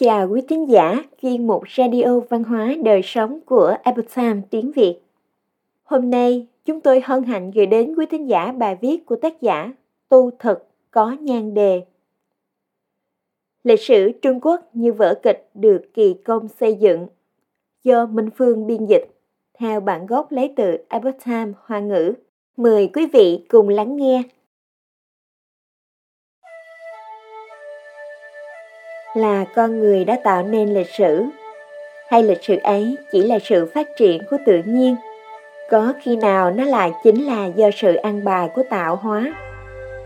chào quý thính giả chuyên mục Radio Văn hóa Đời Sống của Epoch Times tiếng Việt. Hôm nay, chúng tôi hân hạnh gửi đến quý thính giả bài viết của tác giả Tu Thực có nhan đề. Lịch sử Trung Quốc như vở kịch được kỳ công xây dựng do Minh Phương biên dịch theo bản gốc lấy từ Epoch Times Hoa ngữ. Mời quý vị cùng lắng nghe. Là con người đã tạo nên lịch sử. Hay lịch sử ấy chỉ là sự phát triển của tự nhiên. Có khi nào nó lại chính là do sự ăn bài của tạo hóa?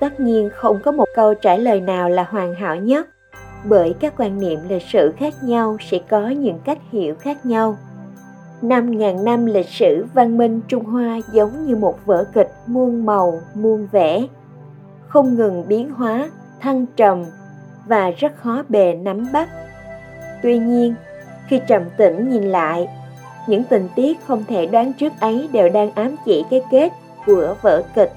Tất nhiên không có một câu trả lời nào là hoàn hảo nhất bởi các quan niệm lịch sử khác nhau sẽ có những cách hiểu khác nhau. Năm ngàn năm lịch sử văn minh Trung Hoa giống như một vở kịch muôn màu, muôn vẻ, không ngừng biến hóa, thăng trầm, và rất khó bề nắm bắt. Tuy nhiên, khi trầm tĩnh nhìn lại, những tình tiết không thể đoán trước ấy đều đang ám chỉ cái kết của vở kịch.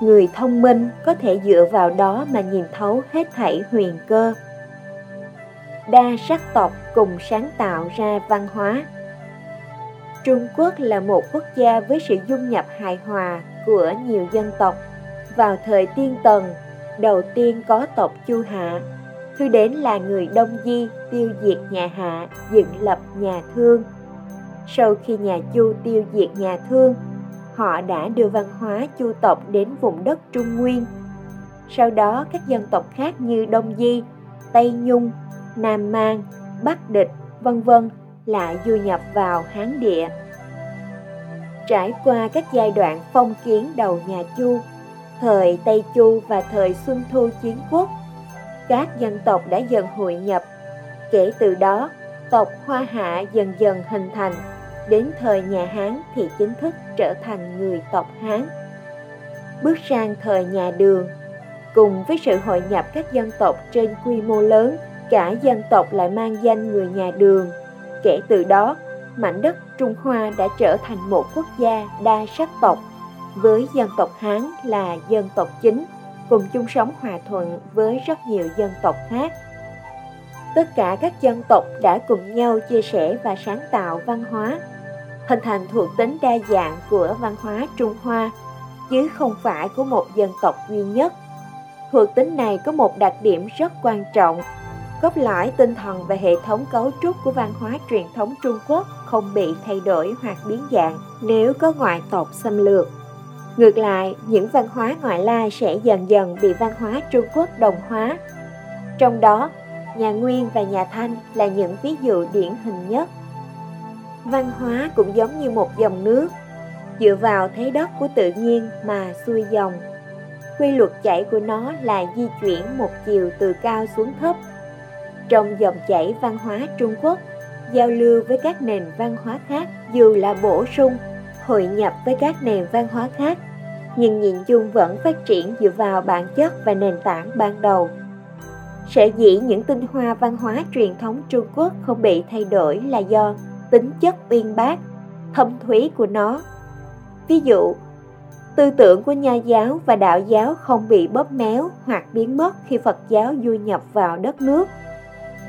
Người thông minh có thể dựa vào đó mà nhìn thấu hết thảy huyền cơ. Đa sắc tộc cùng sáng tạo ra văn hóa. Trung Quốc là một quốc gia với sự dung nhập hài hòa của nhiều dân tộc. Vào thời tiên tần, đầu tiên có tộc Chu Hạ, thứ đến là người Đông Di tiêu diệt nhà Hạ, dựng lập nhà Thương. Sau khi nhà Chu tiêu diệt nhà Thương, họ đã đưa văn hóa Chu tộc đến vùng đất Trung Nguyên. Sau đó các dân tộc khác như Đông Di, Tây Nhung, Nam Mang, Bắc Địch, vân vân lại du nhập vào Hán địa. Trải qua các giai đoạn phong kiến đầu nhà Chu thời Tây Chu và thời Xuân Thu Chiến Quốc, các dân tộc đã dần hội nhập. Kể từ đó, tộc Hoa Hạ dần dần hình thành, đến thời nhà Hán thì chính thức trở thành người tộc Hán. Bước sang thời nhà Đường, cùng với sự hội nhập các dân tộc trên quy mô lớn, cả dân tộc lại mang danh người nhà Đường. Kể từ đó, mảnh đất Trung Hoa đã trở thành một quốc gia đa sắc tộc với dân tộc Hán là dân tộc chính, cùng chung sống hòa thuận với rất nhiều dân tộc khác. Tất cả các dân tộc đã cùng nhau chia sẻ và sáng tạo văn hóa, hình thành thuộc tính đa dạng của văn hóa Trung Hoa, chứ không phải của một dân tộc duy nhất. Thuộc tính này có một đặc điểm rất quan trọng, cốt lõi tinh thần và hệ thống cấu trúc của văn hóa truyền thống Trung Quốc không bị thay đổi hoặc biến dạng nếu có ngoại tộc xâm lược. Ngược lại, những văn hóa ngoại lai sẽ dần dần bị văn hóa Trung Quốc đồng hóa. Trong đó, nhà Nguyên và nhà Thanh là những ví dụ điển hình nhất. Văn hóa cũng giống như một dòng nước, dựa vào thế đất của tự nhiên mà xuôi dòng. Quy luật chảy của nó là di chuyển một chiều từ cao xuống thấp. Trong dòng chảy văn hóa Trung Quốc, giao lưu với các nền văn hóa khác dù là bổ sung hội nhập với các nền văn hóa khác, nhưng nhìn chung vẫn phát triển dựa vào bản chất và nền tảng ban đầu. Sở dĩ những tinh hoa văn hóa truyền thống Trung Quốc không bị thay đổi là do tính chất uyên bác, thâm thúy của nó. Ví dụ, tư tưởng của nho giáo và đạo giáo không bị bóp méo hoặc biến mất khi Phật giáo du nhập vào đất nước.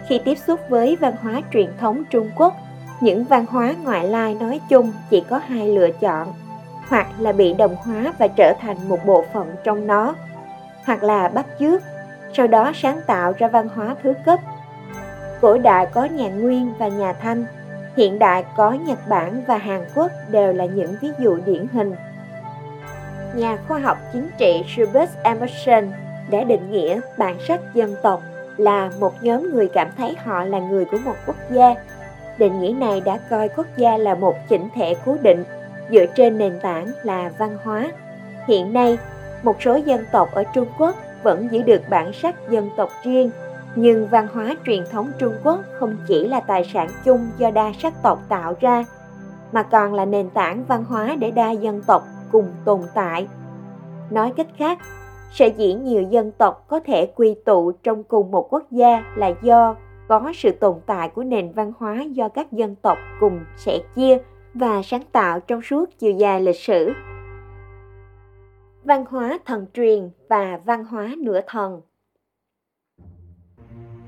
Khi tiếp xúc với văn hóa truyền thống Trung Quốc, những văn hóa ngoại lai nói chung chỉ có hai lựa chọn. Hoặc là bị đồng hóa và trở thành một bộ phận trong nó. Hoặc là bắt chước, sau đó sáng tạo ra văn hóa thứ cấp. Cổ đại có nhà nguyên và nhà thanh, hiện đại có nhật bản và hàn quốc đều là những ví dụ điển hình. Nhà khoa học chính trị Robert Emerson đã định nghĩa bản sắc dân tộc là một nhóm người cảm thấy họ là người của một quốc gia định nghĩa này đã coi quốc gia là một chỉnh thể cố định dựa trên nền tảng là văn hóa. Hiện nay, một số dân tộc ở Trung Quốc vẫn giữ được bản sắc dân tộc riêng, nhưng văn hóa truyền thống Trung Quốc không chỉ là tài sản chung do đa sắc tộc tạo ra, mà còn là nền tảng văn hóa để đa dân tộc cùng tồn tại. Nói cách khác, sở dĩ nhiều dân tộc có thể quy tụ trong cùng một quốc gia là do có sự tồn tại của nền văn hóa do các dân tộc cùng sẻ chia và sáng tạo trong suốt chiều dài lịch sử. Văn hóa thần truyền và văn hóa nửa thần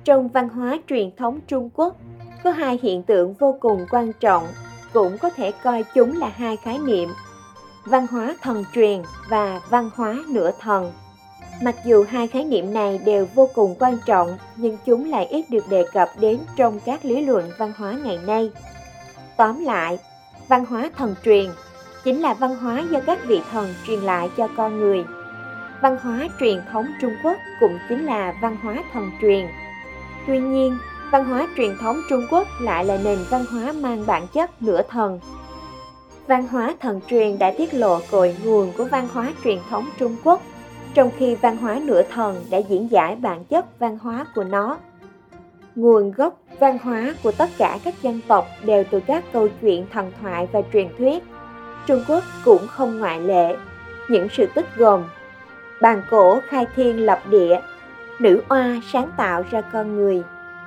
Trong văn hóa truyền thống Trung Quốc, có hai hiện tượng vô cùng quan trọng, cũng có thể coi chúng là hai khái niệm, văn hóa thần truyền và văn hóa nửa thần. Mặc dù hai khái niệm này đều vô cùng quan trọng, nhưng chúng lại ít được đề cập đến trong các lý luận văn hóa ngày nay. Tóm lại, văn hóa thần truyền chính là văn hóa do các vị thần truyền lại cho con người. Văn hóa truyền thống Trung Quốc cũng chính là văn hóa thần truyền. Tuy nhiên, văn hóa truyền thống Trung Quốc lại là nền văn hóa mang bản chất nửa thần. Văn hóa thần truyền đã tiết lộ cội nguồn của văn hóa truyền thống Trung Quốc, trong khi văn hóa nửa thần đã diễn giải bản chất văn hóa của nó. Nguồn gốc văn hóa của tất cả các dân tộc đều từ các câu chuyện thần thoại và truyền thuyết. Trung Quốc cũng không ngoại lệ. Những sự tích gồm Bàn cổ khai thiên lập địa, nữ oa sáng tạo ra con người,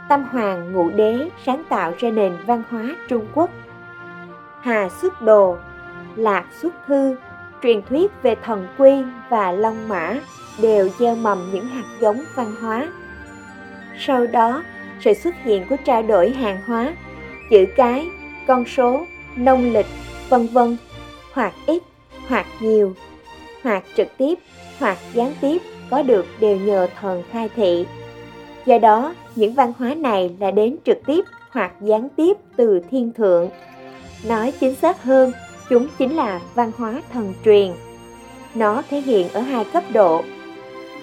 Tâm Hoàng Ngũ Đế sáng tạo ra nền văn hóa Trung Quốc. Hà xuất đồ, Lạc xuất thư, truyền thuyết về thần quy và long mã đều gieo mầm những hạt giống văn hóa. Sau đó, sự xuất hiện của trao đổi hàng hóa, chữ cái, con số, nông lịch, vân vân, hoặc ít, hoặc nhiều, hoặc trực tiếp, hoặc gián tiếp có được đều nhờ thần khai thị. Do đó, những văn hóa này là đến trực tiếp hoặc gián tiếp từ thiên thượng. Nói chính xác hơn, chúng chính là văn hóa thần truyền. Nó thể hiện ở hai cấp độ.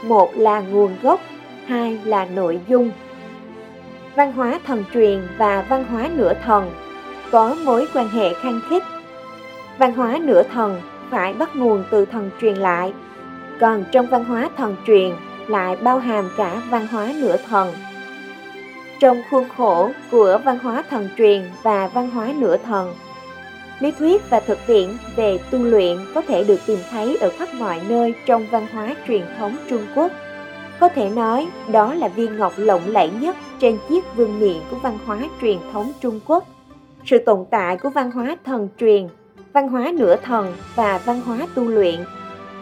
Một là nguồn gốc, hai là nội dung. Văn hóa thần truyền và văn hóa nửa thần có mối quan hệ khăng khít. Văn hóa nửa thần phải bắt nguồn từ thần truyền lại, còn trong văn hóa thần truyền lại bao hàm cả văn hóa nửa thần. Trong khuôn khổ của văn hóa thần truyền và văn hóa nửa thần, lý thuyết và thực tiễn về tu luyện có thể được tìm thấy ở khắp mọi nơi trong văn hóa truyền thống Trung Quốc. Có thể nói đó là viên ngọc lộng lẫy nhất trên chiếc vương miện của văn hóa truyền thống Trung Quốc. Sự tồn tại của văn hóa thần truyền, văn hóa nửa thần và văn hóa tu luyện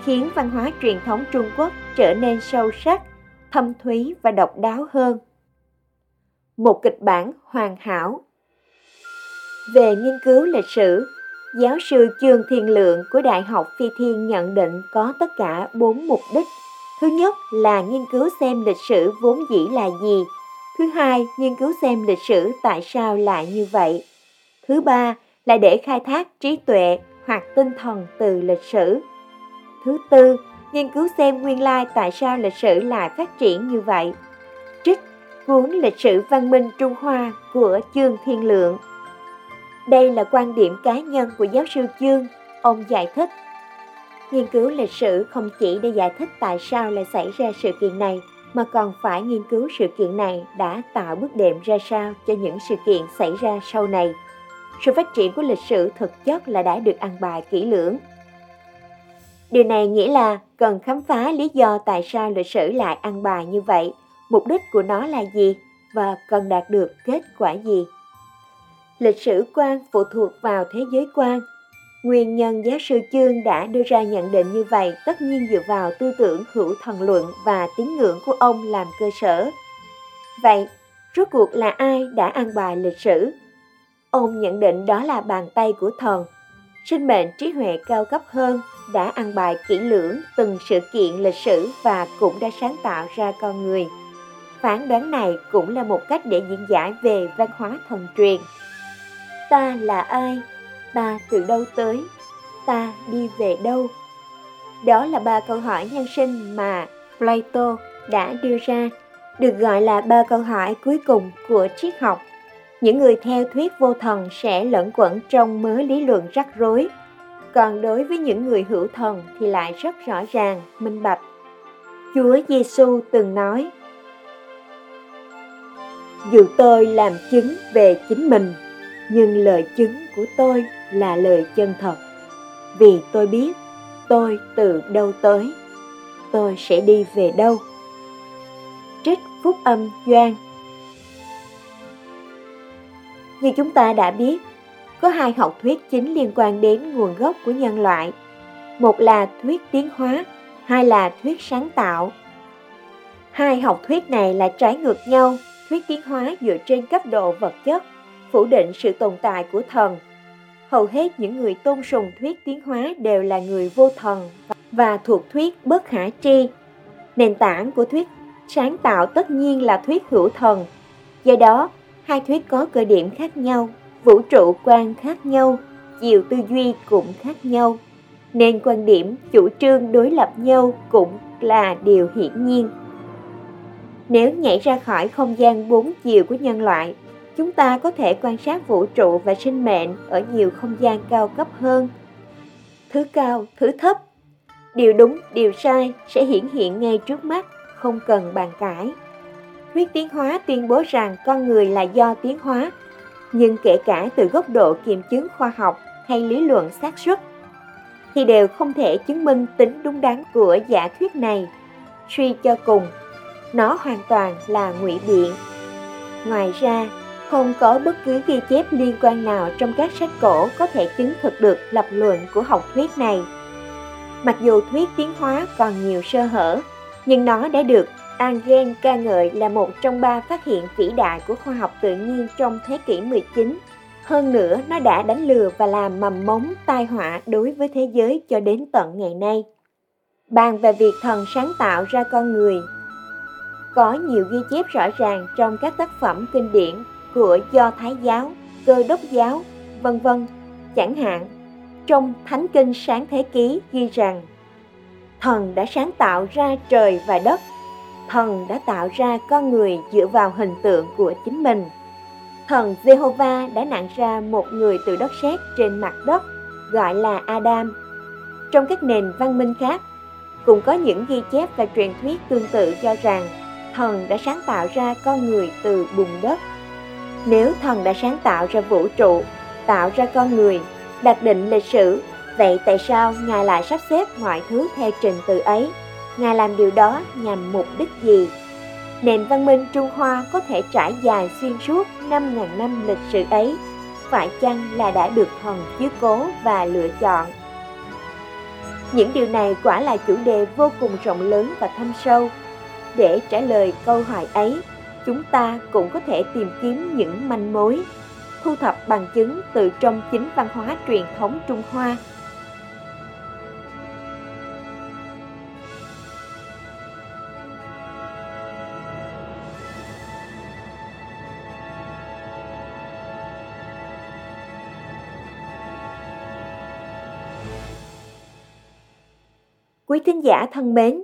khiến văn hóa truyền thống Trung Quốc trở nên sâu sắc, thâm thúy và độc đáo hơn. Một kịch bản hoàn hảo về nghiên cứu lịch sử, giáo sư Trương Thiên Lượng của Đại học Phi Thiên nhận định có tất cả bốn mục đích. Thứ nhất là nghiên cứu xem lịch sử vốn dĩ là gì. Thứ hai, nghiên cứu xem lịch sử tại sao lại như vậy. Thứ ba là để khai thác trí tuệ hoặc tinh thần từ lịch sử. Thứ tư, nghiên cứu xem nguyên lai tại sao lịch sử lại phát triển như vậy. Trích cuốn lịch sử văn minh Trung Hoa của trương Thiên Lượng. Đây là quan điểm cá nhân của giáo sư Dương. ông giải thích. Nghiên cứu lịch sử không chỉ để giải thích tại sao lại xảy ra sự kiện này, mà còn phải nghiên cứu sự kiện này đã tạo bước đệm ra sao cho những sự kiện xảy ra sau này. Sự phát triển của lịch sử thực chất là đã được ăn bài kỹ lưỡng, Điều này nghĩa là cần khám phá lý do tại sao lịch sử lại ăn bài như vậy, mục đích của nó là gì và cần đạt được kết quả gì. Lịch sử quan phụ thuộc vào thế giới quan. Nguyên nhân giáo sư Chương đã đưa ra nhận định như vậy tất nhiên dựa vào tư tưởng hữu thần luận và tín ngưỡng của ông làm cơ sở. Vậy, rốt cuộc là ai đã ăn bài lịch sử? Ông nhận định đó là bàn tay của thần – sinh mệnh trí huệ cao cấp hơn đã ăn bài kỹ lưỡng từng sự kiện lịch sử và cũng đã sáng tạo ra con người. Phán đoán này cũng là một cách để diễn giải về văn hóa thần truyền. Ta là ai? Ta từ đâu tới? Ta đi về đâu? Đó là ba câu hỏi nhân sinh mà Plato đã đưa ra, được gọi là ba câu hỏi cuối cùng của triết học những người theo thuyết vô thần sẽ lẫn quẩn trong mớ lý luận rắc rối. Còn đối với những người hữu thần thì lại rất rõ ràng, minh bạch. Chúa Giêsu từng nói: Dù tôi làm chứng về chính mình, nhưng lời chứng của tôi là lời chân thật. Vì tôi biết tôi từ đâu tới, tôi sẽ đi về đâu. Trích Phúc âm Doan như chúng ta đã biết, có hai học thuyết chính liên quan đến nguồn gốc của nhân loại. Một là thuyết tiến hóa, hai là thuyết sáng tạo. Hai học thuyết này là trái ngược nhau, thuyết tiến hóa dựa trên cấp độ vật chất, phủ định sự tồn tại của thần. Hầu hết những người tôn sùng thuyết tiến hóa đều là người vô thần và thuộc thuyết bất khả tri. Nền tảng của thuyết sáng tạo tất nhiên là thuyết hữu thần. Do đó, hai thuyết có cơ điểm khác nhau, vũ trụ quan khác nhau, chiều tư duy cũng khác nhau. Nên quan điểm chủ trương đối lập nhau cũng là điều hiển nhiên. Nếu nhảy ra khỏi không gian bốn chiều của nhân loại, chúng ta có thể quan sát vũ trụ và sinh mệnh ở nhiều không gian cao cấp hơn. Thứ cao, thứ thấp, điều đúng, điều sai sẽ hiển hiện ngay trước mắt, không cần bàn cãi. Thuyết tiến hóa tuyên bố rằng con người là do tiến hóa, nhưng kể cả từ góc độ kiểm chứng khoa học hay lý luận xác suất, thì đều không thể chứng minh tính đúng đắn của giả thuyết này. Suy cho cùng, nó hoàn toàn là ngụy biện. Ngoài ra, không có bất cứ ghi chép liên quan nào trong các sách cổ có thể chứng thực được lập luận của học thuyết này. Mặc dù thuyết tiến hóa còn nhiều sơ hở, nhưng nó đã được Angen ca ngợi là một trong ba phát hiện vĩ đại của khoa học tự nhiên trong thế kỷ 19. Hơn nữa, nó đã đánh lừa và làm mầm mống tai họa đối với thế giới cho đến tận ngày nay. Bàn về việc thần sáng tạo ra con người có nhiều ghi chép rõ ràng trong các tác phẩm kinh điển của Do Thái giáo, Cơ đốc giáo, vân vân. Chẳng hạn, trong Thánh Kinh Sáng Thế Ký ghi rằng Thần đã sáng tạo ra trời và đất, thần đã tạo ra con người dựa vào hình tượng của chính mình. Thần Jehovah đã nặng ra một người từ đất sét trên mặt đất, gọi là Adam. Trong các nền văn minh khác, cũng có những ghi chép và truyền thuyết tương tự cho rằng thần đã sáng tạo ra con người từ bùn đất. Nếu thần đã sáng tạo ra vũ trụ, tạo ra con người, đặt định lịch sử, vậy tại sao Ngài lại sắp xếp mọi thứ theo trình tự ấy? Ngài làm điều đó nhằm mục đích gì? Nền văn minh Trung Hoa có thể trải dài xuyên suốt 5.000 năm lịch sử ấy, phải chăng là đã được thần chiếu cố và lựa chọn? Những điều này quả là chủ đề vô cùng rộng lớn và thâm sâu, để trả lời câu hỏi ấy, chúng ta cũng có thể tìm kiếm những manh mối, thu thập bằng chứng từ trong chính văn hóa truyền thống Trung Hoa. Quý thính giả thân mến,